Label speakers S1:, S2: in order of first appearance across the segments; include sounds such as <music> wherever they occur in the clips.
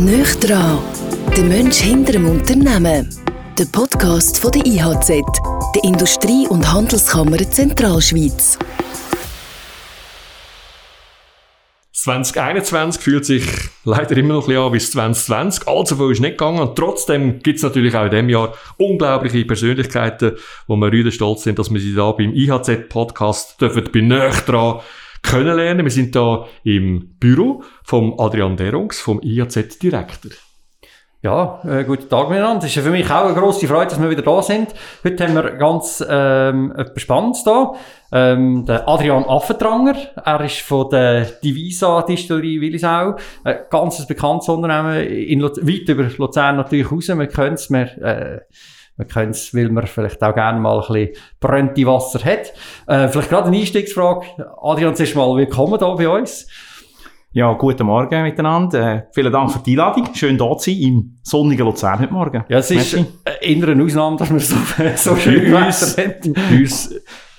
S1: Nöch dran, der Mensch hinter dem Unternehmen. Der Podcast von der IHZ, der Industrie- und Handelskammer Zentralschweiz.
S2: 2021 fühlt sich leider immer noch ein bisschen an wie 2020. Allzu viel ist nicht gegangen. Und trotzdem gibt es natürlich auch in diesem Jahr unglaubliche Persönlichkeiten, wo wir rüde stolz sind, dass wir sie da beim IHZ-Podcast dürfen bei Nöch dran kennenlernen. Wir sind da im Büro vom Adrian Derungs, vom IAZ-Direktor.
S3: Ja, äh, guten Tag miteinander. Es ist für mich auch eine grosse Freude, dass wir wieder da sind. Heute haben wir ganz ähm, etwas Spannendes da. Ähm, der Adrian Affentranger. Er ist von der Divisa Distillerie Willisau. Ein ganz bekanntes Unternehmen, in weit über Luzern natürlich raus. Wir können es, wir, äh, wir können es, weil man vielleicht auch gerne mal ein bisschen brennte Wasser hat. Äh, vielleicht gerade eine Einstiegsfrage. Adrian, zuerst mal willkommen hier bei uns.
S4: Ja, guten Morgen miteinander. Äh, vielen Dank für die Einladung. Schön da zu sein im sonnigen Luzern heute Morgen.
S3: Ja, es ist eher eine Ausnahme, dass wir so, <laughs> so schön
S2: Bei uns, bei uns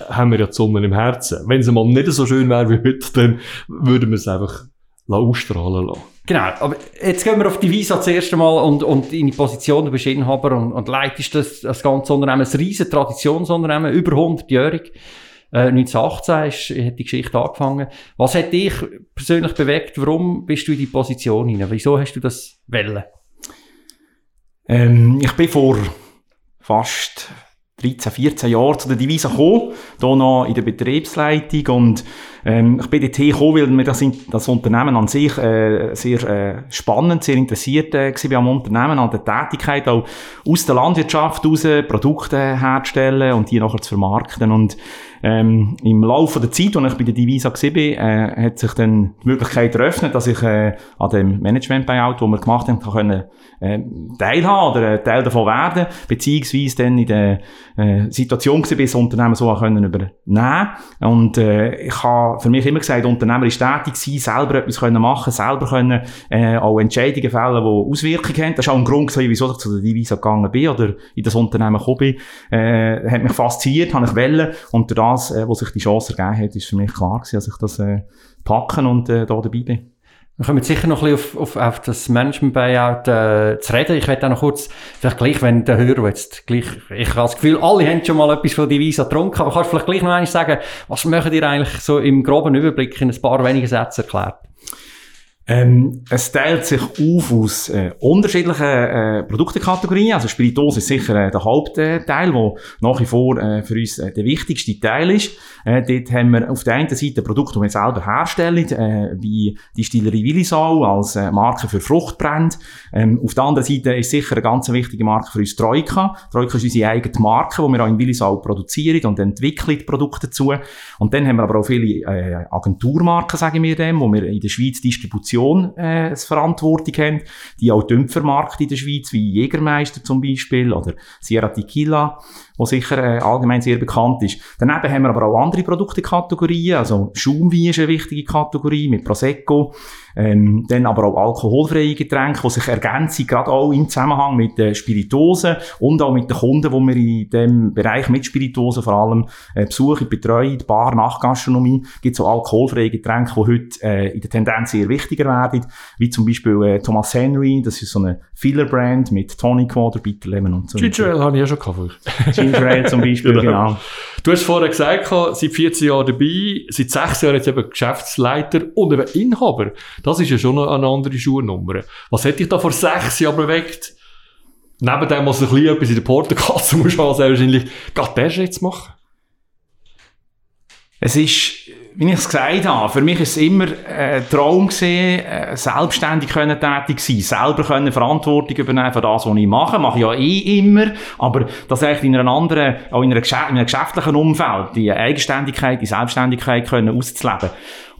S2: haben wir ja die Sonne im Herzen. Wenn es mal nicht so schön wäre wie heute, dann würden wir es einfach ausstrahlen lassen.
S3: Genau, aber jetzt gehen wir auf die Visa das erste Mal und, und in die Position, du bist Inhaber und, und leitest das, das ganze Unternehmen, ein riesen Traditionsunternehmen, über 100-jährig. Äh, 1918 ist, hat die Geschichte angefangen. Was hat dich persönlich bewegt? Warum bist du in die Position hinein? Wieso hast du das wollen?
S4: Ähm, ich bin vor fast 13, 14 Jahren zu der Divisa gekommen, hier noch in der Betriebsleitung und ähm, ich bin dort gekommen, weil mir das, das Unternehmen an sich äh, sehr äh, spannend, sehr interessiert äh, war am Unternehmen, an der Tätigkeit, auch aus der Landwirtschaft raus Produkte herzustellen und die nachher zu vermarkten. Und ähm, Im Laufe der Zeit, als ich bei der Divisa war, äh, hat sich dann die Möglichkeit eröffnet, dass ich äh, an dem Management-Buyout, das wir gemacht haben, können, äh, teilhaben oder äh, Teil davon werden, beziehungsweise dann in der äh, Situation gewesen, das Unternehmen so können übernehmen. Und äh, ich habe für mich immer gesagt, Unternehmer ist tätig sein, selber etwas können machen, selber können äh, auch Entscheidungen fällen, die Auswirkungen haben. Das ist auch ein Grund, wieso ich zu der Divisa gegangen bin oder in das Unternehmen gekommen bin. Äh, hat mich fasziniert, habe ich wollen und durch das, äh, wo sich die Chance ergeben hat, ist für mich klar gewesen, dass ich das äh, packen und äh, da dabei bin.
S3: Wir kommen sicher noch ein bisschen auf, auf, auf das Management-Buyout äh, zu reden. Ich werde auch noch kurz, vielleicht gleich, wenn der Hörer jetzt gleich, ich habe das Gefühl, alle haben schon mal etwas von Divisa getrunken, aber kannst du vielleicht gleich noch einmal sagen, was möchtet ihr eigentlich so im groben Überblick in ein paar wenige Sätze erklären?
S4: Ähm, es teilt sich auf aus äh, unterschiedlichen äh, Produktekategorien. Also Spirituose ist sicher äh, der Hauptteil, der nach wie vor äh, für uns äh, der wichtigste Teil ist. Äh, dort haben wir auf der einen Seite Produkte, die wir selber herstellen, wie die Stillerie Willisau als Marke für Fruchtbrand. Ähm, auf der anderen Seite ist sicher eine ganz wichtige Marke für uns Troika. Troika ist unsere eigene Marke, die wir auch in Willisau produzieren und entwickeln die Produkte dazu. Und dann haben wir aber auch viele Agenturmarken, sagen wir dem, wo wir in der Schweiz Distribution Produktion äh, Verantwortung haben, die auch Dämpfer vermarkten in der Schweiz, wie Jägermeister zum Beispiel oder Sierra Tequila, wo sicher äh, allgemein sehr bekannt ist. Daneben haben wir aber auch andere Produktekategorien, also Schaumwein ist eine wichtige Kategorie mit Prosecco, ähm, dann aber auch alkoholfreie Getränke, die sich ergänzen, gerade auch im Zusammenhang mit den Spiritosen und auch mit den Kunden, die wir in dem Bereich mit Spiritosen vor allem äh, besuchen, betreuen, Bar, Nachgastronomie, gibt es auch alkoholfreie Getränke, die heute äh, in der Tendenz sehr wichtiger werden, wie zum Beispiel äh, Thomas Henry, das ist so eine Filler-Brand mit Tonic Water, Bitter Lemon und so.
S2: Ginger Ale habe ich ja schon gehabt.
S4: Ale zum Beispiel, genau. genau.
S2: Du hast vorher gesagt, seit 14 Jahren dabei, seit 6 Jahren jetzt eben Geschäftsleiter und eben Inhaber. Das ist ja schon eine andere Schuhnummer. Was hätte dich da vor 6 Jahren bewegt? Neben dem, was ein bisschen etwas in der Portokasse muss man sehr wahrscheinlich gerade den Schritt zu machen.
S4: Es ist, wie ich es gesagt habe, für mich ist es immer ein Traum äh, selbstständig können tätig sein, selber können Verantwortung übernehmen für das, was ich mache. Mache ich ja eh immer, aber das eigentlich in einer anderen, auch in einem geschäftlichen Umfeld, die Eigenständigkeit, die Selbstständigkeit können auszuleben.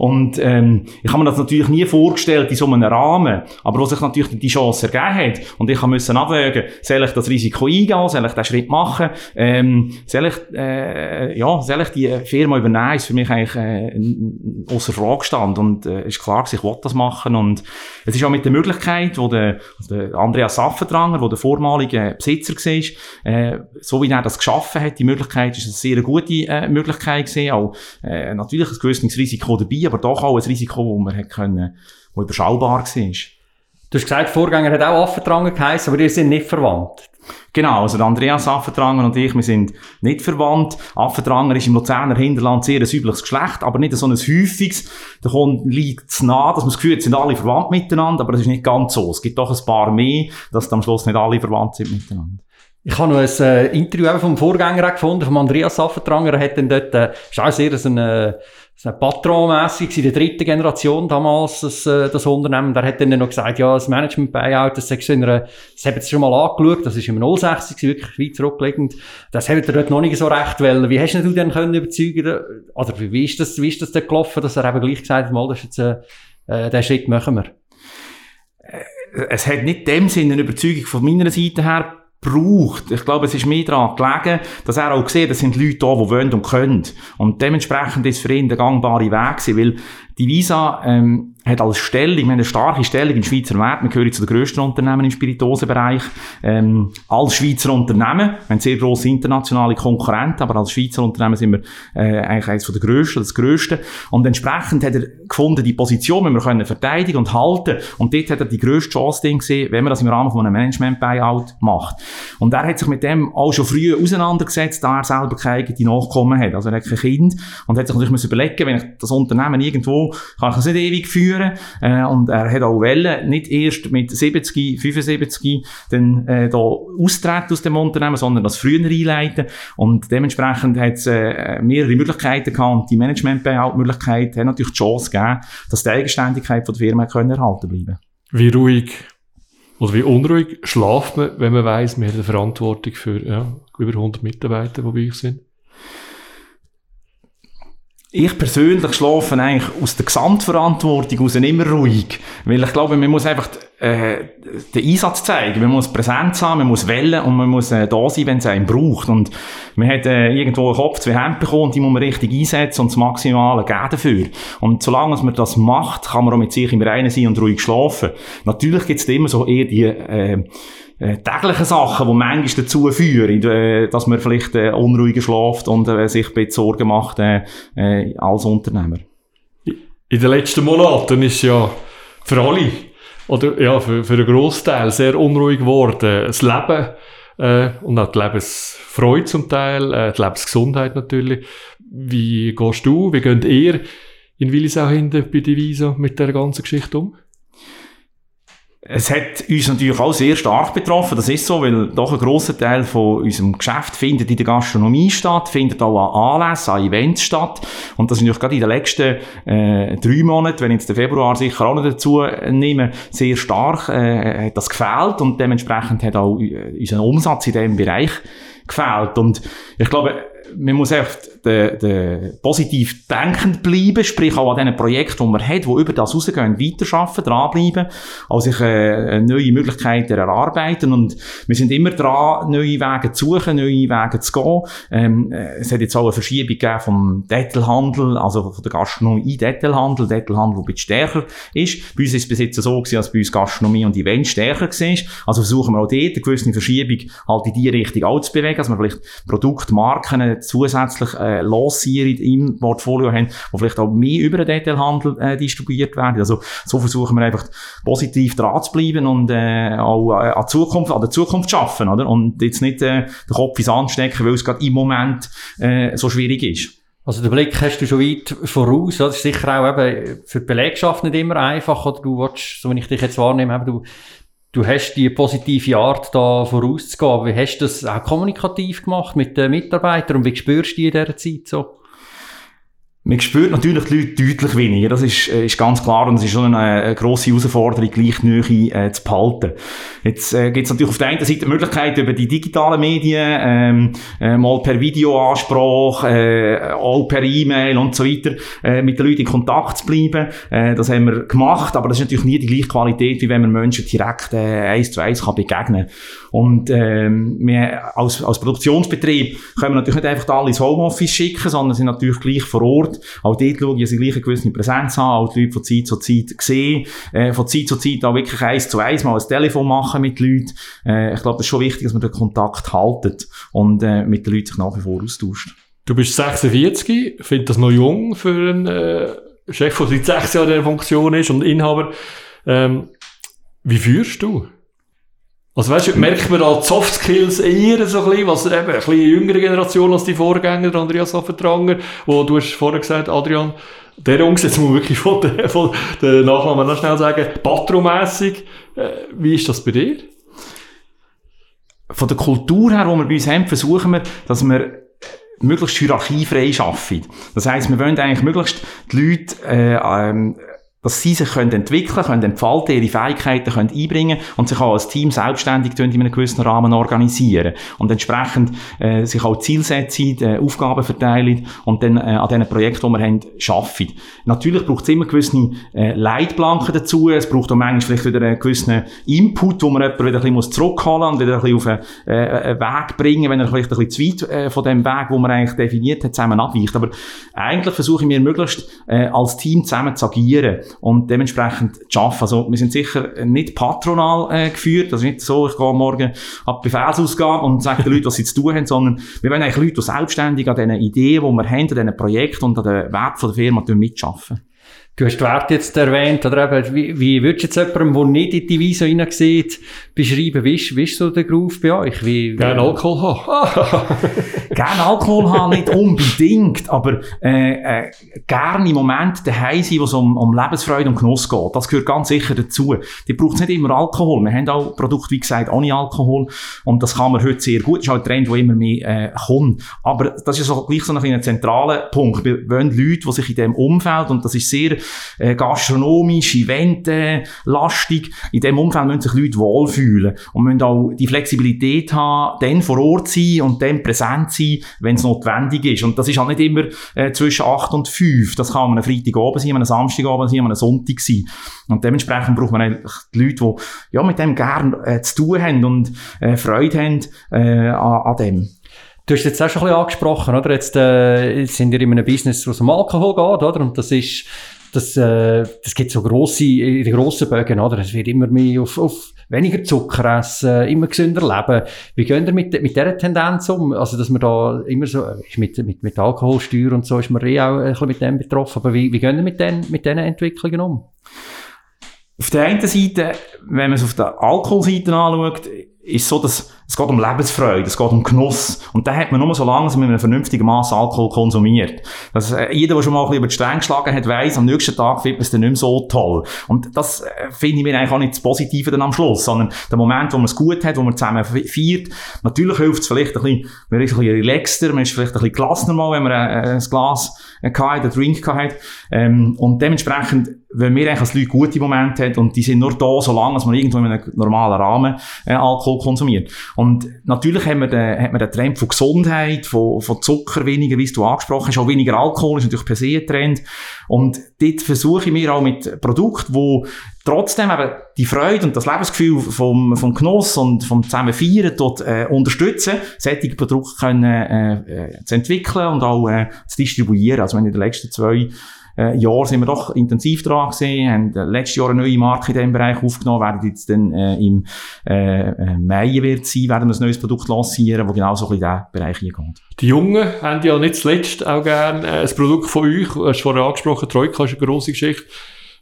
S4: Und ähm, ich habe mir das natürlich nie vorgestellt in so einem Rahmen, aber wo sich natürlich die Chance ergeben hat. Und ich musste abwägen, soll ich das Risiko eingehen, soll ich den Schritt machen, ähm, soll ich, äh, ja, soll ich die Firma übernehmen, ist für mich eigentlich äh, außer Frage stand und äh, ist klar, ich wollte das machen. Und es ist auch mit der Möglichkeit, wo der, der Andreas Saffentranger, wo der vormalige Besitzer war, äh, so wie er das geschaffen hat, die Möglichkeit ist eine sehr gute äh, Möglichkeit gewesen, auch äh, natürlich ein gewisses Risiko dabei, aber doch auch ein Risiko, das man hat können, das überschaubar war.
S3: Du hast gesagt, Vorgänger hat auch Affentranger geheißen, aber ihr sind nicht verwandt.
S4: Genau, also der Andreas Affentranger und ich, wir sind nicht verwandt. Affentranger ist im Luzerner Hinterland sehr ein übliches Geschlecht, aber nicht so ein häufiges. Da liegt es nah, dass man das Gefühl hat, sind alle verwandt miteinander, aber das ist nicht ganz so. Es gibt doch ein paar mehr, dass am Schluss nicht alle verwandt sind miteinander.
S3: Ich habe noch ein äh, Interview vom Vorgänger gefunden, von Andreas Affentranger. Er hat dann dort, äh, ist auch sehr ein, äh, ein Patronmässig in der dritten Generation damals, das, äh, das Unternehmen. Der hat dann noch gesagt, ja, das Management-Buyout, das, das haben sie schon mal angeschaut, das ist im 06, wirklich weit zurückliegend. Das haben ihr dort noch nicht so recht wollen. Wie hast du denn können überzeugen, oder wie ist das, wie ist das denn gelaufen, dass er eben gleich gesagt hat, mal, das ist jetzt, äh, äh, den Schritt machen wir?
S4: Es hat nicht dem Sinne eine Überzeugung von meiner Seite her braucht. Ich glaube, es ist mehr daran gelegen, dass er auch sieht, das sind Leute da, die wollen und können. Und dementsprechend ist für ihn der gangbare Weg gewesen, weil die Visa ähm, hat als Stellung, wir haben eine starke Stellung im Schweizer Markt, wir gehören zu den grössten Unternehmen im Spirituosenbereich, ähm, als Schweizer Unternehmen, wir haben sehr grosse internationale Konkurrenten, aber als Schweizer Unternehmen sind wir äh, eigentlich eines der grössten, das grösste. Und entsprechend hat er gefunden, die Position, wenn wir können verteidigen und halten, und dort hat er die grösste Chance gesehen, wenn man das im Rahmen von einem Management-Buyout macht. Und er hat sich mit dem auch schon früh auseinandergesetzt, da er selber keine eigene Nachkommen hat, also er hat kein Kind, und hat sich natürlich überlegen wenn ich das Unternehmen irgendwo kann ich es nicht ewig führen. Äh, und er hat auch Wellen, nicht erst mit 70, 75 dann äh, da austreten aus dem Unternehmen, sondern das früher einleiten. Und dementsprechend hat es äh, mehrere Möglichkeiten gehabt. Und die Management-Möglichkeit hat natürlich die Chance gegeben, dass die Eigenständigkeit von der Firma können erhalten bleiben
S2: Wie ruhig oder wie unruhig schlaft man, wenn man weiß, man hat eine Verantwortung für ja, über 100 Mitarbeiter, die bei euch sind?
S4: Ich persönlich schlafe eigentlich aus der Gesamtverantwortung aus immer ruhig. Weil ich glaube, man muss einfach äh, den Einsatz zeigen. Man muss Präsenz haben, man muss wählen und man muss äh, da sein, wenn es einen braucht. Und man hat äh, irgendwo einen Kopf, zwei Hände bekommen, die muss man richtig einsetzen und das Maximale geben dafür. Und solange man das macht, kann man auch mit sich im Reinen sein und ruhig schlafen. Natürlich gibt es immer so eher die... Äh, äh, Sachen, die manchmal dazu führen, äh, dass man vielleicht äh, unruhiger schläft und äh, sich ein bisschen Sorgen macht als Unternehmer.
S2: In den letzten Monaten ist ja für alle, oder ja, für, für einen Großteil sehr unruhig geworden. Das Leben und auch die Lebensfreude zum Teil, die Lebensgesundheit natürlich. Wie gehst du, wie geht ihr in Willisau hinten bei Divisa mit der ganzen Geschichte um?
S4: Es hat uns natürlich auch sehr stark betroffen, das ist so, weil doch ein grosser Teil von unserem Geschäft findet in der Gastronomie statt, findet auch an Anlässen, an Events statt. Und das ist natürlich gerade in den letzten äh, drei Monaten, wenn ich jetzt den Februar sicher auch noch dazu nehme, sehr stark äh, hat das gefehlt und dementsprechend hat auch äh, unser Umsatz in diesem Bereich gefehlt. Und ich glaube, man muss einfach de, de positiv denkend bleiben, sprich auch an diesen Projekten, die man hat, die über das rausgehen, weiterarbeiten, dranbleiben, also sich äh, neue Möglichkeiten erarbeiten und wir sind immer dran, neue Wege zu suchen, neue Wege zu gehen. Ähm, äh, es hat jetzt auch eine Verschiebung gegeben vom Detailhandel, also von der Gastronomie in Detailhandel, Detailhandel, der ein bisschen stärker ist. Bei uns ist es bis jetzt so gewesen, als bei uns Gastronomie und Event stärker war. Also versuchen wir auch dort eine gewisse Verschiebung halt in die Richtung auch zu bewegen, dass wir vielleicht Produktmarken zusätzlich äh, lancieren im Portfolio haben, die vielleicht auch mehr über den Detailhandel äh, distribuiert werden. Also so versuchen wir einfach positiv dran zu bleiben und äh, auch äh, an, Zukunft, an der Zukunft zu arbeiten, oder? Und jetzt nicht äh, den Kopf ins Anstecken, weil es gerade im Moment äh, so schwierig ist.
S3: Also den Blick hast du schon weit voraus. Das ist sicher auch eben für die Belegschaft nicht immer einfach. Oder du willst, so wenn ich dich jetzt wahrnehme, du du hast die positive Art, da vorauszugehen. Wie hast du das auch kommunikativ gemacht mit den Mitarbeitern und wie spürst du die in dieser Zeit so?
S4: Man spürt natürlich die Leute deutlich weniger, das ist, äh, ist ganz klar und es ist schon eine, eine grosse Herausforderung, gleich Nähe äh, zu behalten. Jetzt äh, gibt es natürlich auf der einen Seite die Möglichkeit, über die digitalen Medien, ähm, äh, mal per Videoansprache, äh, auch per E-Mail und so weiter, äh, mit den Leuten in Kontakt zu bleiben. Äh, das haben wir gemacht, aber das ist natürlich nie die gleiche Qualität, wie wenn man Menschen direkt äh, eins zu eins kann begegnen Und ähm, wir als, als Produktionsbetrieb können wir natürlich nicht einfach alle ins Homeoffice schicken, sondern sind natürlich gleich vor Ort. Auch dort schaue ich, dass ich gleich eine gewisse Präsenz habe, auch die Leute von Zeit zu Zeit sehen, äh, von Zeit zu Zeit auch wirklich eins zu eins mal ein Telefon machen mit Leuten. Äh, ich glaube, das ist schon wichtig, dass man den Kontakt haltet und äh, mit den Leuten sich nach wie vor austauscht.
S2: Du bist 46, finde das noch jung für einen äh, Chef, der seit sechs Jahren in der Funktion ist und Inhaber. Ähm, Wie führst du? Also weißt du, merkt man da die Soft Skills eher so ein bisschen, was eben ein bisschen jüngere Generation als die Vorgänger, Andreas Affentranger, wo du hast vorher gesagt, Adrian, der Jungs, jetzt muss man wirklich von der, von der Nachnamen noch schnell sagen, patromässig. Äh, wie ist das bei dir?
S4: Von der Kultur her, die wir bei uns haben, versuchen wir, dass wir möglichst hierarchiefrei arbeiten. Das heisst, wir wollen eigentlich möglichst die Leute äh, ähm, dass sie sich können entwickeln können, entfalten, ihre Fähigkeiten können einbringen und sich auch als Team selbstständig in einem gewissen Rahmen organisieren und entsprechend äh, sich auch Zielsetzung, äh, Aufgaben verteilen und dann äh, an diesen Projekten, die wir haben, arbeiten. Natürlich braucht es immer gewisse äh, Leitplanken dazu, es braucht auch manchmal vielleicht wieder einen gewissen Input, wo man jemanden wieder ein bisschen zurückholen muss und wieder ein bisschen auf einen, äh, einen Weg bringen, wenn er vielleicht ein bisschen zu weit äh, von dem Weg, wo man eigentlich definiert hat, zusammen abweicht. Aber eigentlich versuche ich mir möglichst äh, als Team zusammen zu agieren und dementsprechend zu arbeiten. Also wir sind sicher nicht patronal äh, geführt, also nicht so, ich gehe morgen ab Befehlsausgabe und sage den Leuten, was sie zu tun haben, sondern wir wollen eigentlich Leute, die selbstständig an diesen Ideen, die wir haben, an diesen Projekten und an den Wert der Firma mitarbeiten.
S3: Du hast die Werte jetzt erwähnt, oder eben, wie, wie würdest du jetzt jemandem, der nicht in die Visa hineinsieht, beschreiben, wie ist, wie ist so der Groove bei euch? Wie,
S2: Gerne Alkohol haben. <laughs>
S4: gerne Alkohol haben, nicht unbedingt, aber äh, äh, gerne im Moment daheim sein, wo es um, um Lebensfreude und Genuss geht. Das gehört ganz sicher dazu. Die braucht nicht immer Alkohol. Wir haben auch Produkte, wie gesagt, ohne Alkohol und das kann man heute sehr gut. Das ist auch ein Trend, der immer mehr äh, kommt. Aber das ist so, gleich so ein, ein zentraler Punkt. Wir wollen Leute, die sich in diesem Umfeld, und das ist sehr äh, gastronomisch, Evente, lastig, in diesem Umfeld müssen sich Leute wohlfühlen und müssen auch die Flexibilität haben, dann vor Ort sein und dann präsent sein, wenn es notwendig ist. Und das ist halt nicht immer äh, zwischen 8 und 5. Das kann an einem Freitag oben sein, an einem Samstag oben sein, an Sonntag sein. Und dementsprechend braucht man eigentlich die Leute, die ja, mit dem gerne äh, zu tun haben und äh, Freude haben äh, an, an dem.
S3: Du hast jetzt auch schon ein bisschen angesprochen, oder? Jetzt, äh, sind wir in einem Business, wo es um Alkohol geht, oder? Und das ist das, äh, das gibt so grosse, in den grossen Bögen, oder? Es wird immer mehr auf, auf weniger Zucker essen, immer gesünder leben. Wie gehen ihr mit, mit dieser Tendenz um? Also, dass man da immer so, mit, mit, mit Alkoholsteuer und so ist man eh auch ein bisschen mit dem betroffen. Aber wie, wie gehen ihr mit den, mit diesen Entwicklungen um?
S4: Auf der einen Seite, wenn man es auf der Alkoholseite anschaut, ist so, dass es geht um Lebensfreude, es geht um Genuss. Und da hat man nur so lange, dass man mit einem vernünftigen Maß Alkohol konsumiert. Das, äh, jeder, der schon mal ein bisschen über die Stränge geschlagen hat, weiss, am nächsten Tag findet man es dann nicht mehr so toll. Und das äh, finde ich mir eigentlich auch nicht das Positive dann am Schluss, sondern der Moment, wo man es gut hat, wo man zusammen feiert. Natürlich hilft es vielleicht ein bisschen, man ist ein bisschen relaxter, man ist vielleicht ein bisschen gelassener mal, wenn man äh, ein Glas äh, einen Drink hat. Ähm, und dementsprechend, wenn wir eigentlich als Leute gute Momente haben und die sind nur da, solange man irgendwo in einem normalen Rahmen äh, Alkohol konsumiert. Und natürlich haben wir den, hat man den Trend von Gesundheit, von, von Zucker weniger, wie du angesprochen hast, auch weniger Alkohol ist natürlich per se ein Trend. Und dort versuche ich mir auch mit Produkten, wo trotzdem eben die Freude und das Lebensgefühl vom, vom Genuss und vom Zusammenfeiern dort äh, unterstützen, solche Produkte können, äh, äh, zu entwickeln und auch äh, zu distribuieren. Also wenn in den letzten zwei äh, Jahr sind wir doch intensiv dran gewesen, haben äh, letztes Jahr eine neue Marke in diesem Bereich aufgenommen, werden jetzt dann äh, im äh, äh Mai wird sein, werden wir ein neues Produkt lancieren, das genau so in diesen Bereich hineingeht.
S2: Die Jungen haben ja nicht zuletzt auch gerne äh, ein Produkt von euch, du hast vorher angesprochen, Troika ist eine grosse Geschichte,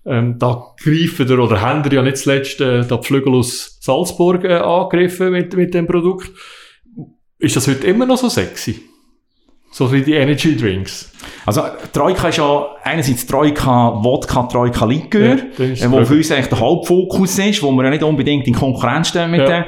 S2: ähm, da greifen wir oder haben wir ja nicht zuletzt äh, die Flügel aus Salzburg äh, angegriffen mit, mit dem Produkt. Ist das heute immer noch so sexy? So wie die Energy Drinks.
S4: Also, Troika ist ja einerseits Troika Wodka, Troika Likör, ja, äh, wo für uns eigentlich der Hauptfokus ist, wo wir ja nicht unbedingt in Konkurrenz stehen mit, ja, den,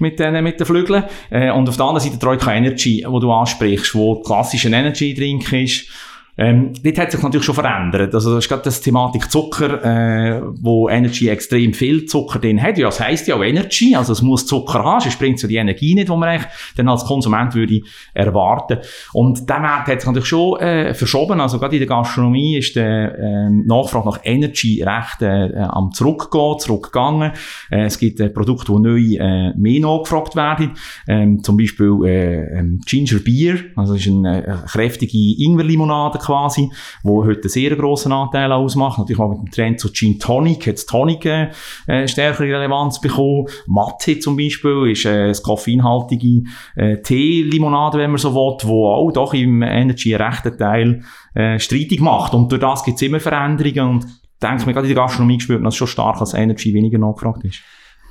S4: mit, den, mit den Flügeln. Äh, und auf der anderen Seite Troika Energy, wo du ansprichst, wo klassischer Energy Drink ist ähm, dort hat sich natürlich schon verändert. Also, das ist gerade das Thematik Zucker, äh, wo Energy extrem viel Zucker drin hat. Ja, das heisst ja auch Energy. Also, es muss Zucker haben, sonst bringt es ja die Energie nicht, die man eigentlich dann als Konsument würde erwarten. Und der Markt hat sich natürlich schon, äh, verschoben. Also, gerade in der Gastronomie ist der, äh, Nachfrage nach Energy recht, äh, am zurückgehen, zurückgegangen. Äh, es gibt äh, Produkte, die neu, äh, mehr nachgefragt werden. Ähm, zum Beispiel, äh, ähm, Ginger Beer. Also, das ist eine, eine kräftige Ingwerlimonade quasi, wo heute einen sehr grossen Anteil ausmacht. Natürlich auch mit dem Trend zu Gin Tonic, hat Tonic äh, äh, stärkere Relevanz bekommen. Mate zum Beispiel ist äh, das koffeinhaltige äh, Tee-Limonade, wenn man so will, wo auch doch im Energy rechten Teil äh, streitig macht. Und durch das gibt es immer Veränderungen und denke mir, gerade in der Gastronomie gespürt, dass es schon stark als Energy weniger nachgefragt ist.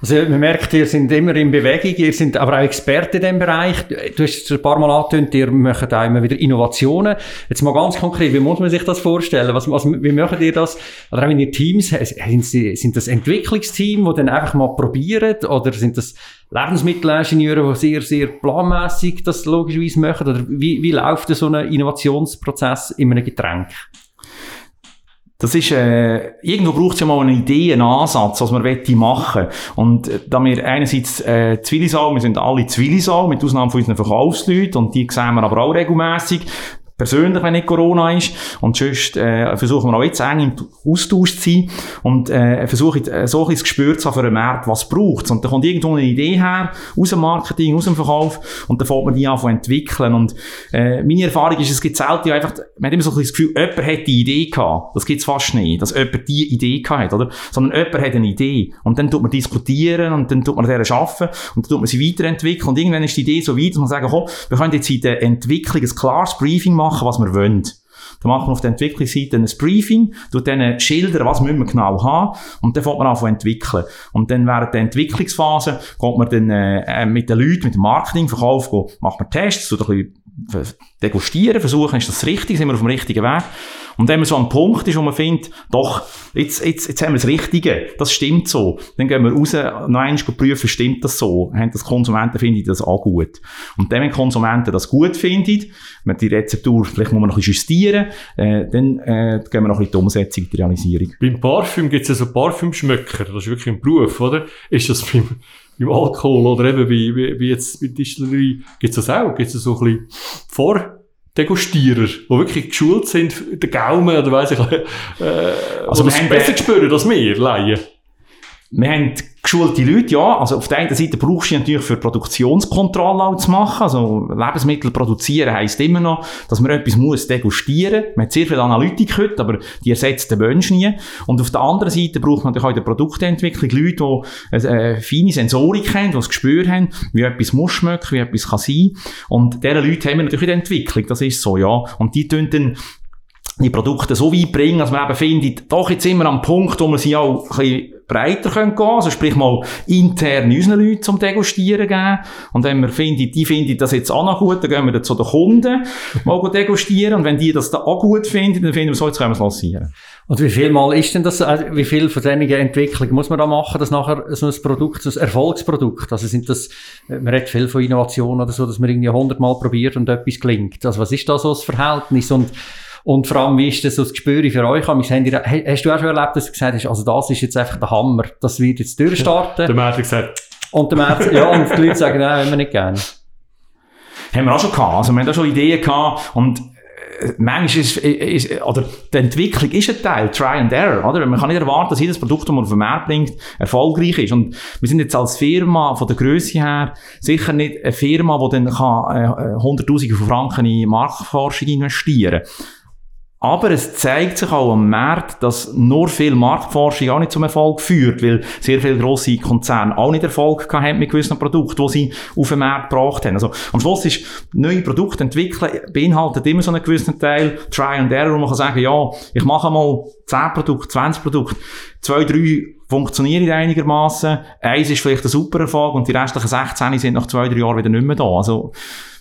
S3: Also man merkt, ihr sind immer in Bewegung, ihr sind aber auch Experten in diesem Bereich. Du hast es ein paar Mal angetönt, ihr macht auch immer wieder Innovationen. Jetzt mal ganz konkret, wie muss man sich das vorstellen? Was, was, wie macht ihr das? Oder auch in ihr Teams, sind, sie, sind das Entwicklungsteam, die dann einfach mal probieren? Oder sind das Lebensmittelingenieure, die sehr, sehr planmäßig das logischerweise machen? Oder wie, wie läuft so ein Innovationsprozess in einem Getränk?
S4: Das ist, äh, irgendwo braucht es ja mal eine Idee, einen Ansatz, was man machen. Und äh, da wir einerseits äh, Zwillisau, wir sind alle Zwillisau, mit Ausnahme von unseren Verkaufsleuten, und die sehen wir aber auch regelmässig, persönlich, wenn nicht Corona ist. Und sonst äh, versuchen wir auch jetzt eng im Austausch zu sein und äh, versuchen äh, so ein Gespür zu haben für den Markt, was braucht Und da kommt irgendwo eine Idee her, aus dem Marketing, aus dem Verkauf und dann fängt man die an zu entwickeln. Und äh, meine Erfahrung ist, es gibt selten einfach, man hat immer so ein das Gefühl, jemand hat die Idee gehabt. Das gibt's fast nicht, dass jemand die Idee gehabt hat, oder? Sondern jemand hat eine Idee. Und dann tut man diskutieren und dann tut man deren arbeiten und dann tut man sie weiterentwickeln und irgendwann ist die Idee so weit, dass man sagen, komm, wir können jetzt in der Entwicklung ein klares Briefing machen, machen, was wir wollen. Dann macht man auf der Entwicklungsseite ein Briefing, tut denen schildern, was müssen wir genau haben, und dann fängt man an zu entwickeln. Und dann während der Entwicklungsphase geht man dann äh, mit den Leuten, mit dem Marketing, Verkauf, go, macht man Tests, tut ein bisschen degustieren, versuchen, ist das richtig, sind wir auf dem richtigen Weg. Und wenn man so am Punkt ist, wo man findet, doch, jetzt, jetzt, jetzt haben wir das Richtige, das stimmt so, dann gehen wir raus, noch einmal prüfen, stimmt das so, haben das Konsumenten, finden das auch gut. Und dann, wenn Konsumenten das gut finden, wenn die Rezeptur, vielleicht muss man noch ein bisschen justieren, äh, dann äh, gehen wir noch ein bisschen die Umsetzung, die Realisierung.
S2: Beim Parfüm gibt es ja so Parfümschmöcker, das ist wirklich ein Beruf, oder? Ist das beim, beim Alkohol oder eben wie, wie, wie jetzt bei Distillerie, gibt es das auch? Gibt es so ein bisschen vor Degustierer, die wirklich geschult sind, den Gaumen oder weiss ich, äh, also haben besser spüren als wir Laien.
S4: Wir haben geschulte Leute, ja. Also auf der einen Seite brauchst du natürlich für Produktionskontrolle auch zu machen. Also Lebensmittel produzieren heisst immer noch, dass man etwas muss degustieren. Man hat sehr viel Analytik heute, aber die ersetzt den Mensch nie. Und auf der anderen Seite braucht man natürlich auch in der Produktentwicklung Leute, die eine feine Sensorik haben, die das Gespür haben, wie etwas muss schmecken, wie etwas kann sein. Und diese Leute haben wir natürlich in der Entwicklung. Das ist so, ja. Und die tun dann die Produkte so weit bringen, dass man eben findet, doch jetzt wir am Punkt, wo man sie auch ein bisschen breiter gehen können, also sprich mal intern unseren Leuten zum Degustieren geben. Und wenn wir finden, die finden das jetzt auch noch gut, dann gehen wir dann zu den Kunden mal degustieren. Und wenn die das da auch gut finden, dann finden wir so, jetzt können wir es lancieren.
S3: Und wie viel Mal ist denn das, also wie viel von diesen Entwicklungen muss man da machen, dass nachher so ein Produkt, so ein Erfolgsprodukt, also sind das, man redet viel von Innovation oder so, dass man irgendwie hundertmal probiert und etwas gelingt. Also was ist da so das Verhältnis und und vor allem, wie ist das so das Gespür für euch? Hast du auch schon erlebt, dass du gesagt hast, also das ist jetzt einfach der Hammer, das wird jetzt durchstarten? <laughs>
S2: der März hat gesagt.
S3: Und der März, ja, und die Leute sagen, nein, wir nicht gerne.
S4: Haben wir auch schon gehabt. Also wir haben da schon Ideen gehabt und äh, manchmal ist, ist, oder die Entwicklung ist ein Teil, Try and Error, oder? Man kann nicht erwarten, dass jedes Produkt, das man auf den Markt bringt, erfolgreich ist. Und wir sind jetzt als Firma von der Größe her sicher nicht eine Firma, die dann kann, äh, Hunderttausende von Franken in Marktforschung investieren kann. Aber es zeigt sich auch am Markt, dass nur viel Marktforschung auch nicht zum Erfolg führt, weil sehr viele grosse Konzerne auch nicht Erfolg haben mit gewissen Produkten, die sie auf den Markt gebracht haben. Also am Schluss ist neue Produkte entwickeln beinhaltet immer so einen gewissen Teil Try and Error, wo man kann sagen, ja, ich mache mal 10 Produkte, 20 Produkte, zwei, drei funktionieren einigermaßen, eins ist vielleicht ein super Erfolg und die restlichen 16 sind nach zwei, drei Jahren wieder nicht mehr da. Also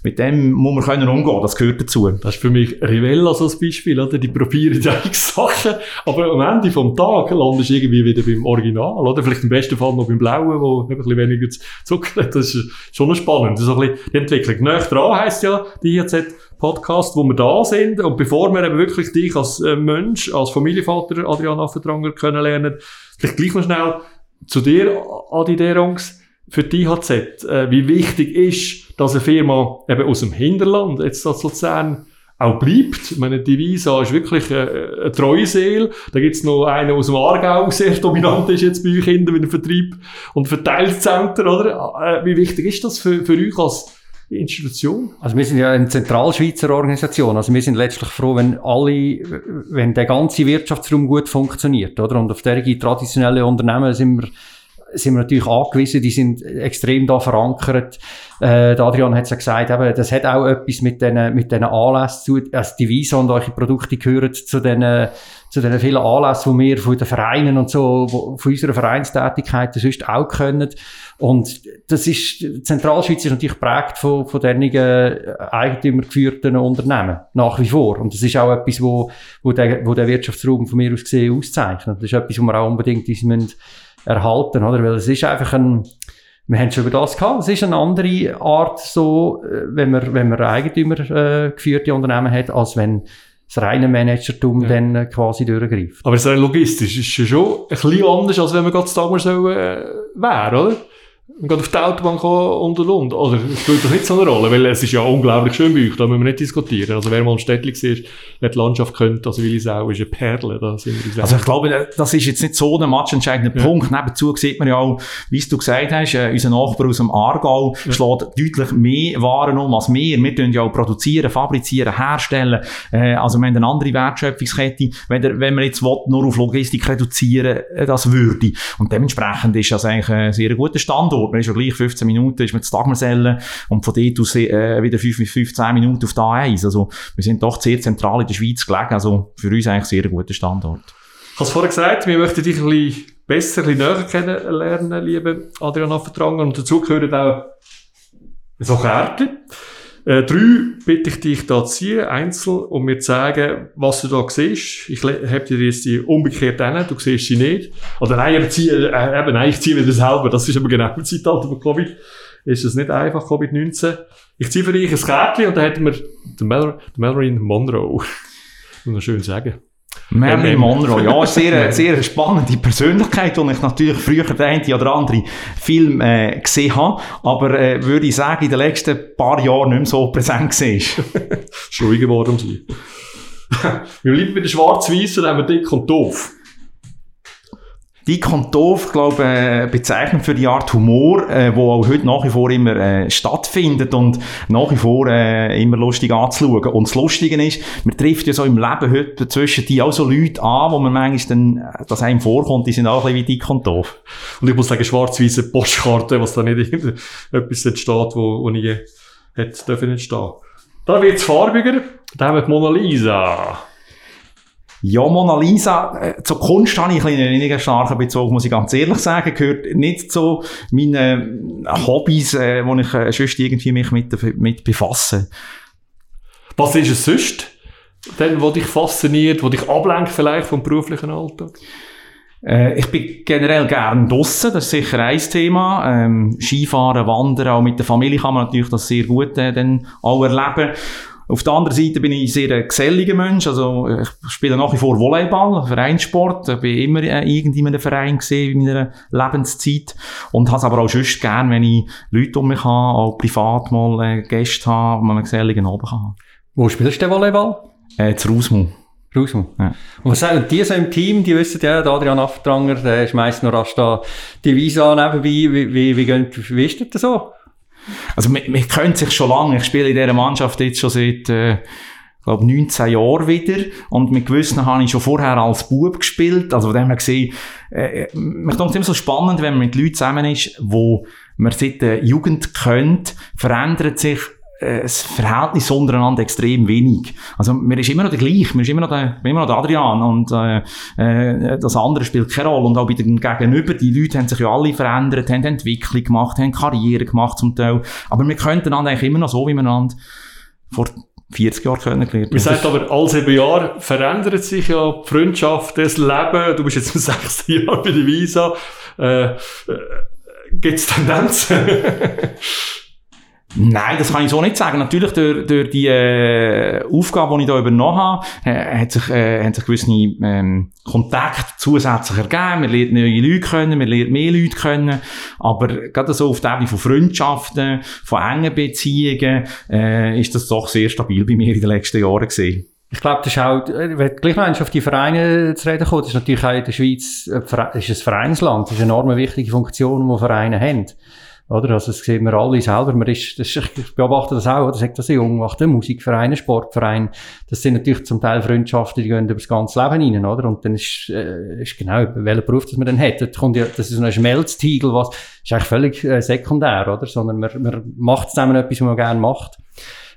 S4: mit dem muss man können umgehen, das gehört dazu.
S2: Das ist für mich Rivella so ein Beispiel, oder? Die probieren eigenen Sachen, aber am Ende vom Tag landest du irgendwie wieder beim Original, oder? Vielleicht im besten Fall noch beim Blauen, wo ein bisschen weniger Zucker hat. Das ist schon spannend. Das ist ein bisschen die Entwicklung. Näher dran heisst ja, die IHZ Podcast, wo wir da sind. Und bevor wir eben wirklich dich als äh, Mensch, als Familienvater Adrian Affentranger kennenlernen, vielleicht gleich noch schnell zu dir, Adi Derungs für die IHZ, äh, wie wichtig ist, dass eine Firma eben aus dem Hinterland, jetzt als Luzern, auch bleibt. Meine, die Visa ist wirklich eine, äh, eine treue Seele. Da gibt's noch einen aus dem Aargau, <laughs> sehr dominant ist jetzt bei euch hinten mit dem Vertrieb und Verteilzentren, oder? Wie wichtig ist das für, für euch als Institution?
S3: Also wir sind ja eine Zentralschweizer Organisation. Also wir sind letztlich froh, wenn alle, wenn der ganze Wirtschaftsraum gut funktioniert, oder? Und auf derige traditionelle Unternehmen sind wir sind wir natürlich angewiesen, die sind extrem da verankert. Äh, Adrian hat es ja gesagt, eben, das hat auch etwas mit diesen mit den Anlässen zu, also die Visa und eure Produkte gehören zu den zu den vielen Anlässen, die wir von den Vereinen und so, von unserer Vereinstätigkeit sonst auch können. Und das ist, Zentralschweiz ist natürlich geprägt von, von diesen äh, eigentümergeführten Unternehmen. Nach wie vor. Und das ist auch etwas, wo, wo, der, wo der Wirtschaftsraum von mir aus gesehen auszeichnet. Das ist etwas, wo wir auch unbedingt uns müssen erhalten, oder? Weil es ist einfach ein, wir haben schon über das gehabt. Es ist eine andere Art, so, äh, wenn man, wenn man Eigentümer äh, Unternehmen hat, als wenn das reine Managertum ja. dann äh, quasi durchgreift.
S2: Aber ist logistisch ist schon ein bisschen anders, als wenn man gerade damals so äh, wäre, oder? Und geht auf die Autobahn und und und. Oder spielt das nicht so eine Rolle? Weil es ist ja unglaublich schön bei euch, da müssen wir nicht diskutieren. Also wer mal ein Städtchen sieht, wer die Landschaft kennt, also Willisau ist eine Perle, da sind
S4: wir Also ich glaube, das ist jetzt nicht so ein matchentscheidender ja. Punkt. Nebenzu sieht man ja auch, wie du gesagt hast, äh, unser Nachbar aus dem Aargau ja. schlägt deutlich mehr Waren um als wir. Wir tun ja auch produzieren, fabrizieren, herstellen. Äh, also wir haben eine andere Wertschöpfungskette, wenn, der, wenn man jetzt will, nur auf Logistik reduzieren, äh, das würde. Und dementsprechend ist das eigentlich ein sehr guter Standort. Man ist ja gleich 15 Minuten, ist mit Dagmersellen und von dort aus äh, wieder 5 bis 15 Minuten auf der A1. Also wir sind doch sehr zentral in der Schweiz gelegen, also für uns eigentlich sehr ein guter Standort.
S2: Ich habe es vorher gesagt, wir möchten dich ein bisschen besser, ein bisschen näher kennenlernen, lieber Adrian Affentranger. Und dazu gehören auch so Kärtchen. Äh, drei bitte ich dich da ziehen, einzeln, und mir zu sagen, was du da siehst. Ich habe dir jetzt die umgekehrt hin, du siehst sie nicht. Oder nein, aber zieh, äh, eben, nein, ich ziehe wieder selber. Das ist aber genau im Zeitalter von Covid. Ist es nicht einfach, Covid-19. Ich ziehe für dich ein Kärtchen und dann hätten wir den, Mel den Melvin Monroe. <laughs> Muss man schön sagen.
S4: Marilyn Monroe, ja, sehr, sehr spannende Persönlichkeit, die ich natürlich früher den einen oder anderen Film äh, gesehen habe, aber äh, würde ich sagen, in den letzten paar Jahren nicht mehr so präsent
S2: gesehen. Schruhig <laughs> geworden sie. <laughs> wir bleiben bei der Schwarz-Weiß haben wir dick und doof.
S4: Dick und doof, glaube äh, bezeichnet für die Art Humor, äh, wo auch heute nach wie vor immer äh, stattfindet und nach wie vor äh, immer lustig anzuschauen. Und das Lustige ist, man trifft ja so im Leben heute zwischen die auch so Leute an, wo man manchmal dann, äh, dass einem vorkommt, die sind auch ein bisschen wie dick und doof.
S2: Und ich muss sagen, schwarz-weiße Postkarte, was da nicht <laughs> etwas entsteht, wo, wo nie hätte dürfen entstehen. Da wird's farbiger, da haben wir die Mona Lisa.
S4: Ja, Mona Lisa, äh, zur Kunst habe ich einen weniger starken Bezug, muss ich ganz ehrlich sagen, gehört nicht zu meinen Hobbys, äh, wo ich äh, sonst irgendwie mich mit, mit befasse.
S2: Was ist es sonst, denn, wo dich fasziniert, wo dich ablenkt vielleicht vom beruflichen Alltag?
S4: Äh, ich bin generell gern draussen, das ist sicher ein Thema. Ähm, Skifahren, Wandern, auch mit der Familie kann man natürlich das sehr gut äh, dann auch erleben. Auf der anderen Seite bin ich sehr ein geselliger Mensch. Also, ich spiele nach wie vor Volleyball, Vereinssport. Ich bin immer äh, irgendwie in einem Verein gesehen in meiner Lebenszeit. Und habe es aber auch sonst gern, wenn ich Leute um mich habe, auch privat mal äh, Gäste habe, man einen geselligen Abend haben.
S3: Wo spielst du Volleyball?
S4: Äh, zu Rausmu.
S3: Rausmu. Ja. Und was sagen die so im Team? Die wissen ja, der Adrian Aftranger, der schmeißt noch rasch da die Visa nebenbei. Wie, wie, wie, wie, wie ist das so?
S4: Also, man, man kennt sich schon lange. Ich spiele in dieser Mannschaft jetzt schon seit, äh, glaube 19 Jahren wieder. Und mit gewissen habe ich schon vorher als Bub gespielt. Also, von dem her gesehen, äh, mich denkt es immer so spannend, wenn man mit Leuten zusammen ist, wo man seit der Jugend kennt, verändert sich äh, das Verhältnis untereinander extrem wenig. Also, mir ist immer noch der gleich, mir ist immer noch der, immer noch der Adrian und äh, äh, das andere spielt keine Rolle. Und auch bei den Gegenüber, die Leute haben sich ja alle verändert, haben Entwicklung gemacht, haben Karriere gemacht zum Teil. Aber wir könnten eigentlich immer noch so, wie wir einander vor 40 Jahre kennengelernt
S2: Man sagt aber, alle sieben Jahre verändert sich ja die Freundschaft, das Leben. Du bist jetzt im <laughs> sechsten Jahr bei der Visa. Äh, äh, Gibt es Tendenzen? <laughs>
S4: Nein, das kann ich so nicht sagen. Natürlich durch, durch die äh, Aufgabe, die ich da übernommen habe, äh, hat sich, äh, haben sich gewisse ähm, Kontakte zusätzlich ergeben. Man lernt neue Leute kennen, man lernt mehr Leute kennen. Aber gerade so auf der Ebene von Freundschaften, von engen Beziehungen, äh, ist das doch sehr stabil bei mir in den letzten Jahren gesehen.
S3: Ich glaube, das ist auch, äh, wenn gleich noch auf die Vereine zu reden kommt, ist natürlich auch in der Schweiz, ist ein Vereinsland, das ist eine enorm wichtige Funktion, die Vereine haben. Oder? Also, das sehen wir alle selber. Man ist, das ich beobachte das auch, oder? Sagt das jung macht Musikvereine, Sportvereine. Das sind natürlich zum Teil Freundschaften, die gehen über das ganze Leben rein, oder? Und dann ist, äh, ist genau, welcher Beruf das man dann hat. Das kommt ja, das ist ein Schmelztiegel, was, ist eigentlich völlig äh, sekundär, oder? Sondern man, man macht zusammen etwas, was man gerne macht.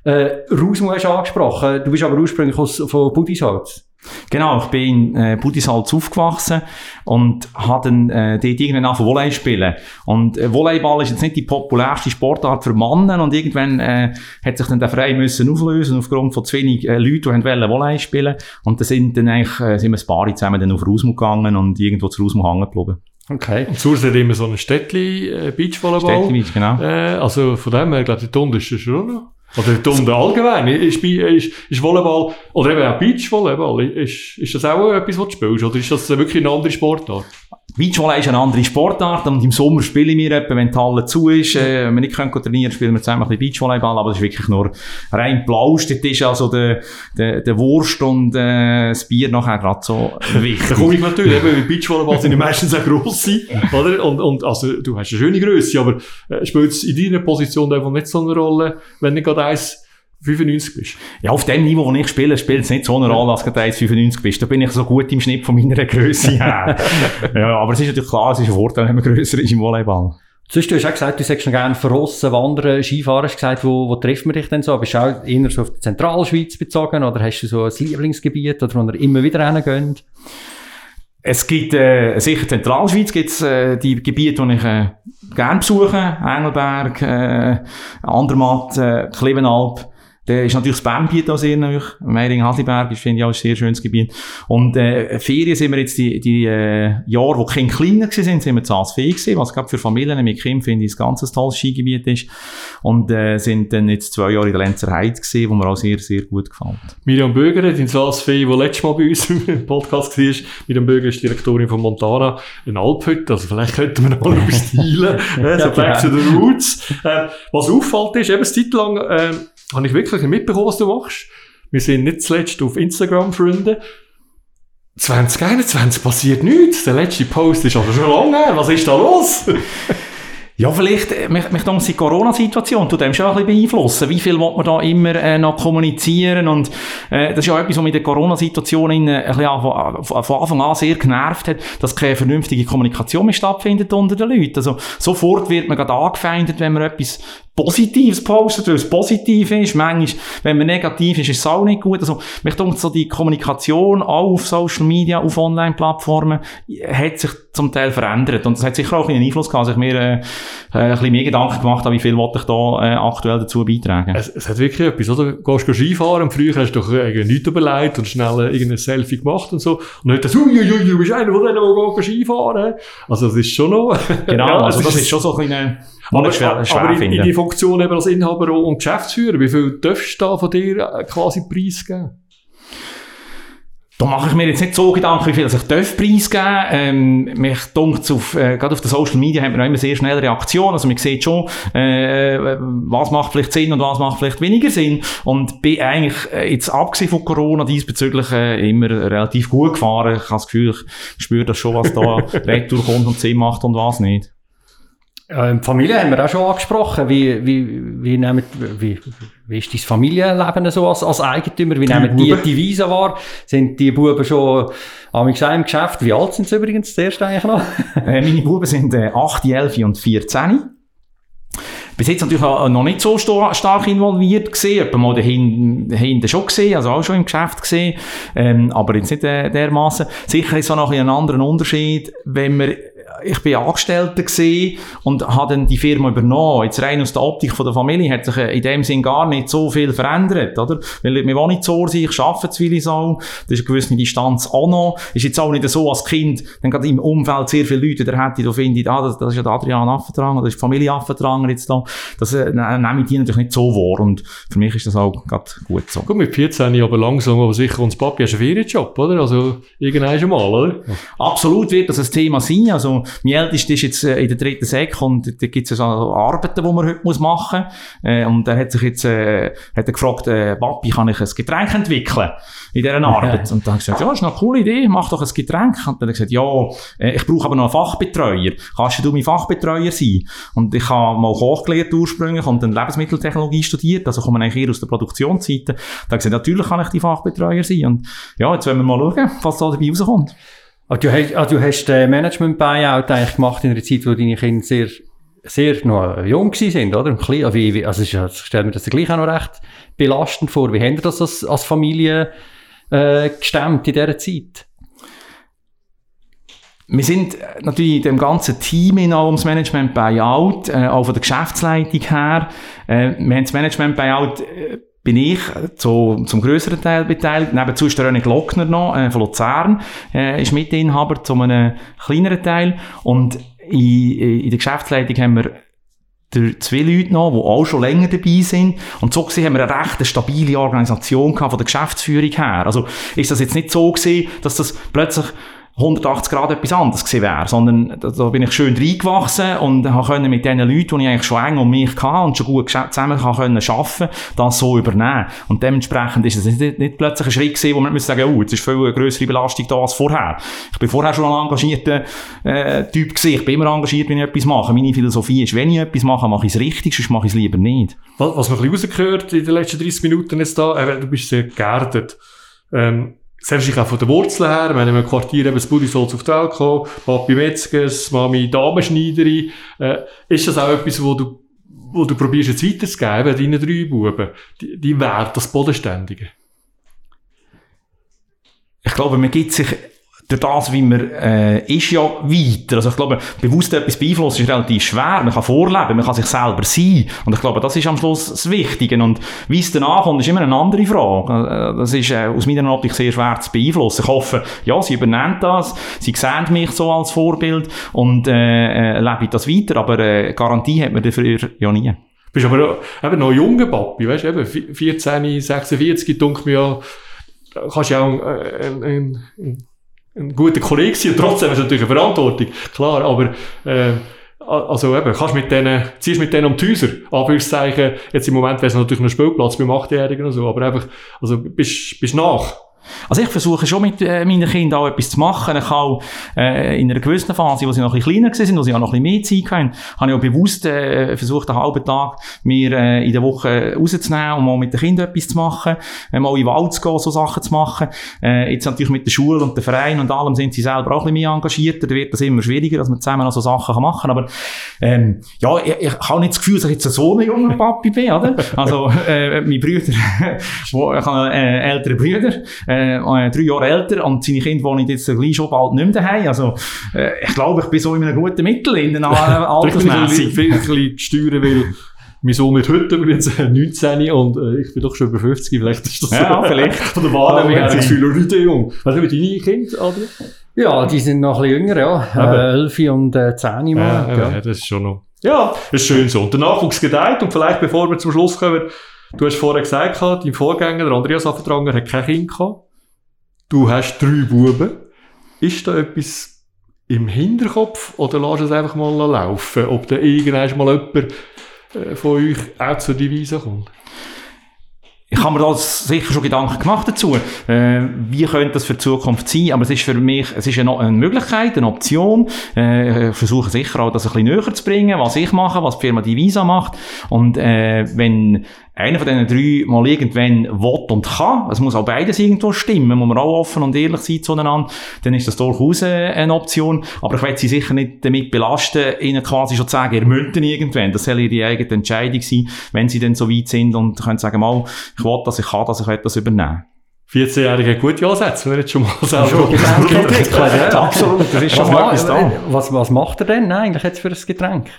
S3: Äh, Rausmu hast du angesprochen. Du bist aber ursprünglich aus, von Budisholz.
S4: Genau, ich bin in äh, Budisholz aufgewachsen und habe dann äh, dort irgendwann angefangen Volley spielen. Und äh, Volleyball ist jetzt nicht die populärste Sportart für Männer und irgendwann äh, hat sich dann der Verein müssen auflösen aufgrund von zu wenig äh, Leuten, die wollen Volley spielen Und da sind dann eigentlich äh, sind wir ein paar zusammen dann auf Rausmut gegangen und irgendwo zu Rausmut hängen geblieben.
S2: Okay. Und sonst hat immer so ein Städtli äh, Beachvolleyball.
S4: Städtli Beach, genau.
S2: Äh, also von dem her, glaube ich, die Tonde ist schon noch. Oder Hunde allgemein. Ist, ist, ist Volleyball, oder eben auch Beachvolleyball, ist, ist das auch etwas, was du spielst? Oder ist das wirklich eine andere Sportart?
S4: Beachvolley ist eine andere Sportart und im Sommer spielen wir etwa, wenn die Halle zu ist, äh, wenn wir nicht können trainieren, spielen wir zusammen ein bisschen Beachvolleyball, aber das ist wirklich nur rein Plausch. Das ist also der, der, der Wurst und äh, das Bier nachher gerade so wichtig.
S2: da komme ich natürlich, eben, weil Beachvolleyball sind ja meistens auch grosse, oder? Und, und also, du hast eine schöne Größe, aber äh, spielt es in deiner Position einfach nicht so eine Rolle, wenn nicht gerade eins 95 bist.
S4: Ja, auf dem Niveau, wo ich spiele, spielt es nicht so eine Rolle, als du 1,95 bist. Da bin ich so gut im Schnitt von meiner Größe her. <laughs> ja, aber es ist natürlich klar, es ist ein Vorteil, wenn man grösser ist im Volleyball.
S3: Sonst, du hast auch gesagt, du sagst noch gerne verrossen, wandern, Skifahren. Hast gesagt, wo, wo trifft man dich denn so? Bist du auch eher so auf die Zentralschweiz bezogen oder hast du so ein Lieblingsgebiet oder wo ihr immer wieder hingehen?
S4: Es gibt äh, sicher Zentralschweiz gibt's äh, die Gebiete, die ich äh, gerne besuche, Engelberg, äh, Andermatt, äh, Klevenalp. Der ist natürlich das Bernbiet auch sehr nahe. Meiring-Hasiberg ist, finde ich, auch ein sehr schönes Gebiet. Und, äh, Ferien sind wir jetzt die, die, äh, Jahre, wo Kinder kleiner sind, sind wir zu gewesen, was gerade für Familien mit Kindern, finde ich, ein ganz tolles Skigebiet ist. Und, äh, sind dann jetzt zwei Jahre in der Lenzer Heide gesehen, wo mir auch sehr, sehr gut gefällt.
S2: Miriam Böger hat in Salzfee, wo letztes Mal bei uns <laughs> im Podcast war, Miriam Böger ist Direktorin von Montana in Alphütte, also vielleicht könnten wir noch mal übersteilen, <laughs> äh, so back to the roots. Äh, was auffällt ist, eben, Zeit lang, äh, habe ich wirklich mitbekommen, was du machst. Wir sind nicht zuletzt auf Instagram Freunde. 2021 passiert nichts. Der letzte Post ist aber schon lange her. Was ist da los? <laughs>
S4: Ja, vielleicht, äh, mich, mich die Corona-Situation tut dem schon ein bisschen beeinflussen. Wie viel will man da immer äh, noch kommunizieren? Und äh, das ist ja etwas, was mit der Corona-Situation in, äh, von, von Anfang an sehr genervt hat, dass keine vernünftige Kommunikation mehr stattfindet unter den Leuten. Also, sofort wird man gerade angefeindet, wenn man etwas Positives postet, weil es positiv ist. Manchmal, wenn man negativ ist, ist es auch nicht gut. Also, mich denkt, so die Kommunikation auch auf Social Media, auf Online-Plattformen, hat sich zum Teil verändert. Und das hat sicher auch einen Einfluss gehabt, dass ich mir äh, ein bisschen mehr Gedanken gemacht habe, wie viel wollte ich da äh, aktuell dazu beitragen.
S2: Es, es hat wirklich etwas, oder? Du gehst Skifahren und früher hast du doch äh, nichts überlegt und schnell äh, irgendein Selfie gemacht und so. Und heute so, uiuiui, du bist einer von denen, der Skifahren Also, das ist schon noch...
S4: genau, <laughs> ja, also das ist schon so ein bisschen...
S2: Aber, schwer, schwer aber in, in, die Funktion eben als Inhaber und Geschäftsführer, wie viel darfst du da von dir äh, quasi preisgeben?
S4: Da mache ich mir jetzt nicht so Gedanken, wie viel ich darf preisgeben ähm, Mich dunkt auf, äh, gerade auf den Social Media man auch immer sehr schnell Reaktionen. Also man sieht schon, äh, was macht vielleicht Sinn und was macht vielleicht weniger Sinn. Und bin eigentlich äh, jetzt abgesehen von Corona diesbezüglich äh, immer relativ gut gefahren. Ich habe das Gefühl, ich spüre das schon, was da <laughs> retour kommt und Sinn macht und was nicht.
S3: Ähm, Familie haben wir auch schon angesprochen. Wie, wie, wie, nehmen, wie, wie ist dein Familienleben so als, als Eigentümer? Wie die nehmen die die Devise wahr? Sind die Buben schon am im Geschäft? Wie alt sind sie übrigens zuerst eigentlich noch? <laughs>
S4: äh, meine Buben sind äh, 8, 11 und 14. Bis jetzt natürlich auch noch nicht so stark involviert gesehen, etwa mal dahinter schon gesehen, also auch schon im Geschäft gesehen, ähm, aber jetzt nicht äh, dermaßen. Sicher ist auch noch ein anderer Unterschied, wenn man ich bin Angestellter gewesen und habe dann die Firma übernommen. Jetzt rein aus der Optik von der Familie hat sich äh, in dem Sinn gar nicht so viel verändert, oder? Weil wir wollen nicht so sein, ich arbeite zu Willisau, das ist eine gewisse Distanz auch noch. Ist jetzt auch nicht so als Kind, dann gerade im Umfeld sehr viele Leute, der hätte, da finde ich, ah, das, das ist ja der Adrian Affentranger, das ist die Familie Affentranger jetzt da. Das äh, ne, nehme ich die natürlich nicht so wahr und für mich ist das auch gerade gut so.
S2: Gut, mit 14 aber langsam, aber sicher, und das Papi hast einen Ferienjob, oder? Also, irgendwann schon mal, oder?
S4: Absolut wird das ein Thema sein, also mein Ältester ist jetzt äh, in der dritten Sek und da gibt es so Arbeiten, die man heute muss machen muss. Äh, und er hat sich jetzt äh, hat er gefragt, äh, Papi, kann ich ein Getränk entwickeln in dieser Arbeit? und dann habe ich gesagt, ja, ist eine coole Idee, mach doch ein Getränk. Und dann hat er gesagt, ja, äh, ich brauche aber noch einen Fachbetreuer. Kannst du mein Fachbetreuer sein? Und ich habe mal Koch gelernt ursprünglich und dann Lebensmitteltechnologie studiert, also komme eigentlich eher aus der Produktionsseite. Da habe ich gesagt, natürlich kann ich die Fachbetreuer sein. Und ja, jetzt wollen wir mal schauen, was da dabei rauskommt.
S3: Also du hast, also du hast den Management-Buyout eigentlich gemacht in einer Zeit, wo deine Kinder sehr, sehr noch jung sind, oder? Also, also ich stelle mir das gleich auch noch recht belastend vor. Wie habt ihr das als, als Familie äh, gestemmt in dieser Zeit?
S4: Wir sind natürlich in dem ganzen Team in ums Management Buyout, äh, auch von der Geschäftsleitung her. Äh, wir haben das Management Buyout äh, bin ich zu, zum größeren Teil beteiligt. Nebenzu ist der René Glockner noch äh, von Luzern, äh, ist Mitinhaber zu einem kleineren Teil. Und in, in der Geschäftsleitung haben wir zwei Leute noch, die auch schon länger dabei sind. Und so gesehen haben wir eine recht stabile Organisation gehabt von der Geschäftsführung her. Also ist das jetzt nicht so gewesen, dass das plötzlich 180 Grad etwas anderes gewesen wäre, sondern da, da bin ich schön reingewachsen und konnte mit den Leuten, die ich eigentlich schon eng um mich hatte und schon gut zusammen können arbeiten, das so übernehmen. Und dementsprechend ist es nicht, plötzlich ein Schritt gewesen, wo man sagen oh, jetzt ist viel eine grössere Belastung da als vorher. Ich bin vorher schon ein engagierter äh, Typ gewesen. Ich bin immer engagiert, wenn ich etwas mache. Meine Philosophie ist, wenn ich etwas mache, mache ich es richtig, sonst mache ich es lieber nicht.
S2: Was, was man rausgehört in den letzten 30 Minuten ist da, äh, du bist sehr geerdet. Ähm, selbst auch von den Wurzeln her, wenn in einem Quartier eben das Buddy soll auf die Welt kommen, Papi Metzges, Mami Damenschneiderin, äh, ist das auch etwas, wo du, wo du probierst jetzt weiterzugeben, deinen drei Buben, die, die Wert, das Bodenständige?
S4: Ich glaube, man gibt sich durch das, wie man äh, ist ja weiter. Also ich glaube, bewusst etwas beeinflussen ist relativ schwer. Man kann vorleben, man kann sich selber sein. Und ich glaube, das ist am Schluss das Wichtige. Und wie es danach kommt, ist immer eine andere Frage. Äh, das ist äh, aus meiner Optik sehr schwer zu beeinflussen. Ich hoffe, ja, sie übernehmen das, sie sehen mich so als Vorbild und äh, äh, lebe das weiter. Aber äh, Garantie hat man dafür ja nie.
S2: Bist aber eben noch junger Papi, weißt du, eben 14, 46, denke mir ja, kannst ja auch ein, ein, ein ein guter Kollege sein trotzdem hast du natürlich eine Verantwortung, klar, aber äh, also eben, kannst mit denen, ziehst mit denen um die Häuser, Anführungszeichen, jetzt im Moment wäre es natürlich ein Spielplatz beim Achtjährigen und so, aber einfach, also bist, bist nach.
S4: Also ich versuche schon mit äh, meinen Kindern auch etwas zu machen. Ich habe äh, in einer gewissen Phase, wo sie noch ein bisschen kleiner waren, wo sie auch noch ein bisschen mehr Zeit hatten, habe ich auch bewusst äh, versucht, einen halben Tag mir äh, in der Woche rauszunehmen, um mal mit den Kindern etwas zu machen, äh, mal in den Wald zu gehen, so Sachen zu machen. Äh, jetzt natürlich mit der Schule und dem Verein und allem sind sie selber auch ein bisschen mehr engagiert. Da wird das immer schwieriger, dass man zusammen noch so Sachen machen kann. Aber ähm, ja, ich, ich habe nicht das Gefühl, dass ich jetzt so ein junger Papi bin, oder? Also <laughs> äh, meine Brüder, <laughs> ich habe äh, ältere Brüder, äh, äh, drei Jahre älter und seine Kinder wohnen jetzt gleich schon bald nicht mehr daheim. Also, äh, ich glaube, ich bin so in einem guten Mittel in den
S2: Altersmäßig. Ich bisschen steuern, weil mein Sohn wird heute übrigens 19 und äh, ich bin doch schon über 50, vielleicht ist das
S4: ja, so. vielleicht.
S2: Von der Wahrnehmung her das Gefühl, noch nicht jung. Weißt du, wie deine Kinder, Adrian?
S3: Ja, die sind noch ein bisschen jünger, ja. Äh, 11 und äh, 10 mal.
S2: Ja, ja. ja, das ist schon noch. Ja, das ist schön so. Und der Nachwuchs gedeiht und vielleicht, bevor wir zum Schluss kommen, du hast vorher gesagt, dein Vorgänger, der Andreas Affertranger, hat kein Kind gehabt du hast drei Buben. Ist da etwas im Hinterkopf oder lass es einfach mal laufen, ob da irgendwann mal jemand äh, von euch auch zur Devise kommt?
S4: ich habe mir da sicher schon Gedanken gemacht dazu. Äh, wie könnte das für die Zukunft sein? Aber es ist für mich, es ist eine, eine Möglichkeit, eine Option. Äh, ich versuche sicher auch, das ein bisschen näher zu bringen, was ich mache, was die Firma Divisa macht. Und äh, wenn einer von diesen drei mal irgendwann will und kann, es muss auch beides irgendwo stimmen, muss man auch offen und ehrlich sein zueinander, dann ist das durchaus eine Option. Aber ich werde sie sicher nicht damit belasten, ihnen quasi schon zu sagen, ihr müsst irgendwann. Das soll ihre eigene Entscheidung sein, wenn sie dann so weit sind und können sagen, mal, ich will das, ich kann das, ich will das übernehmen.
S2: 14-Jährige gute Ansätze, wenn er jetzt schon mal selber
S3: Getränk entwickelt. Ja, absolut, das ist schon mal etwas da. Was, was macht er denn eigentlich jetzt für ein Getränk?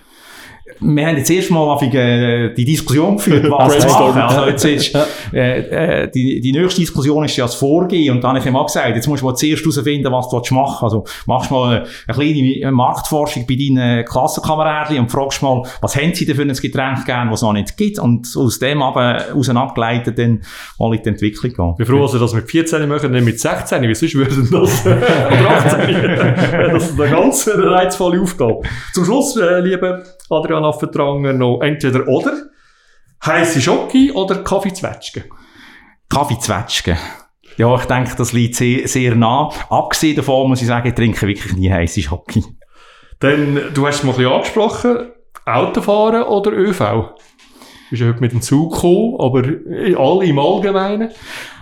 S4: Wir haben jetzt erstmal äh, die Diskussion geführt, <laughs> was zu machen. Also jetzt ist, äh, äh, die, die nächste Diskussion ist ja das Vorgehen und dann habe ich ihm auch gesagt, jetzt musst du mal zuerst herausfinden, was du machen willst. Also machst mal eine, eine kleine Marktforschung bei deinen Klassenkameraden und fragst mal, was haben sie denn für ein Getränk gegeben, was es noch nicht gibt und aus dem aber raus abgeleitet dann mal in die Entwicklung gehen.
S2: Ich bin froh, dass wir das mit 14 machen, nicht mit 16, wie sonst würden das, <laughs> oder 18. <laughs> das ist eine ganz reizvolle Aufgabe. Zum Schluss, äh, liebe Adrian Affentranger noch entweder oder. Heiße Schocke oder Kaffeezwetschge?
S4: Kaffeezwetschge. Ja, ich denke, das liegt sehr, sehr nah. Abgesehen davon muss ich sagen, ich trinke wirklich nie heiße Schocke.
S2: Dann, du hast es mal ein bisschen angesprochen, Autofahren oder ÖV? Bist heute mit dem Zug gekommen, aber alle im Allgemeinen?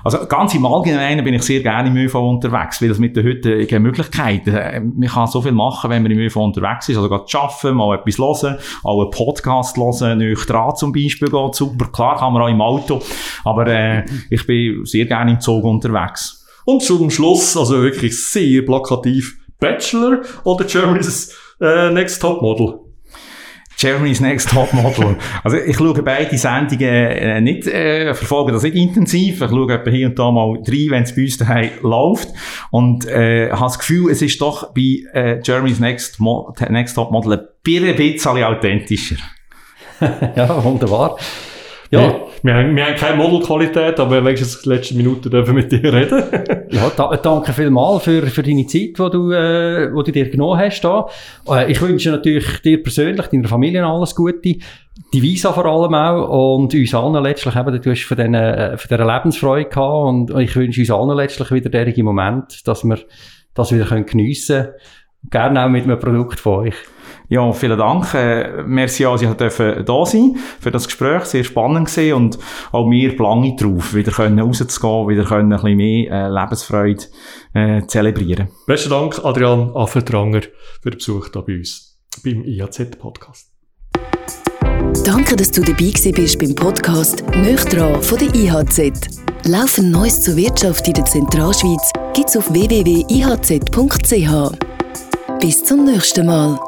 S4: Also ganz im Allgemeinen bin ich sehr gerne im ÖV unterwegs, weil das mit den heutigen Möglichkeiten, äh, man kann so viel machen, wenn man im ÖV unterwegs ist, also gerade arbeiten, mal etwas hören, auch einen Podcast hören, nicht dran zum Beispiel geht super, klar kann man auch im Auto, aber äh, ich bin sehr gerne im Zug unterwegs.
S2: Und zum Schluss, also wirklich sehr plakativ, Bachelor oder Germany's äh, Next Top Model?
S4: Germany's Next Top Model. <laughs> also ich schaue beide Sendungen äh, nicht, äh, verfolge das nicht intensiv. Ich schaue hier und da mal rein, wenn es bei uns daheim läuft. Und äh, habe das Gefühl, es ist doch bei äh, Germany's Next, Mo Next Top Model ein bisschen authentischer. <laughs>
S3: ja, wunderbar.
S2: Ja. Wir, haben, wir haben keine Modelqualität, aber wenigstens die letzten Minuten dürfen wir mit dir reden. <laughs>
S3: ja, da, danke vielmals für, für deine Zeit, die du, äh, die du dir genommen hast. Da. Äh, ich wünsche natürlich dir persönlich, deiner Familie alles Gute. Die Visa vor allem auch und uns allen letztlich eben, du hast von, diesen, äh, von dieser Lebensfreude gehabt und ich wünsche uns allen letztlich wieder derige Moment, dass wir das wieder geniessen können. Gerne auch mit einem Produkt von euch.
S4: Ja, vielen Dank. Äh, merci, dass ich dürfen da sein für das Gespräch. Sehr spannend gewesen und auch wir planen drauf, wieder können rauszugehen, wieder können ein bisschen mehr äh, Lebensfreude äh, zelebrieren.
S2: Besten Dank, Adrian Affentranger, für den Besuch hier bei uns beim IHZ-Podcast.
S1: Danke, dass du dabei bist beim Podcast «Nöchtran» von der IHZ. Laufend Neues zur Wirtschaft in der Zentralschweiz gibt's auf www.ihz.ch. Bis zum nächsten Mal.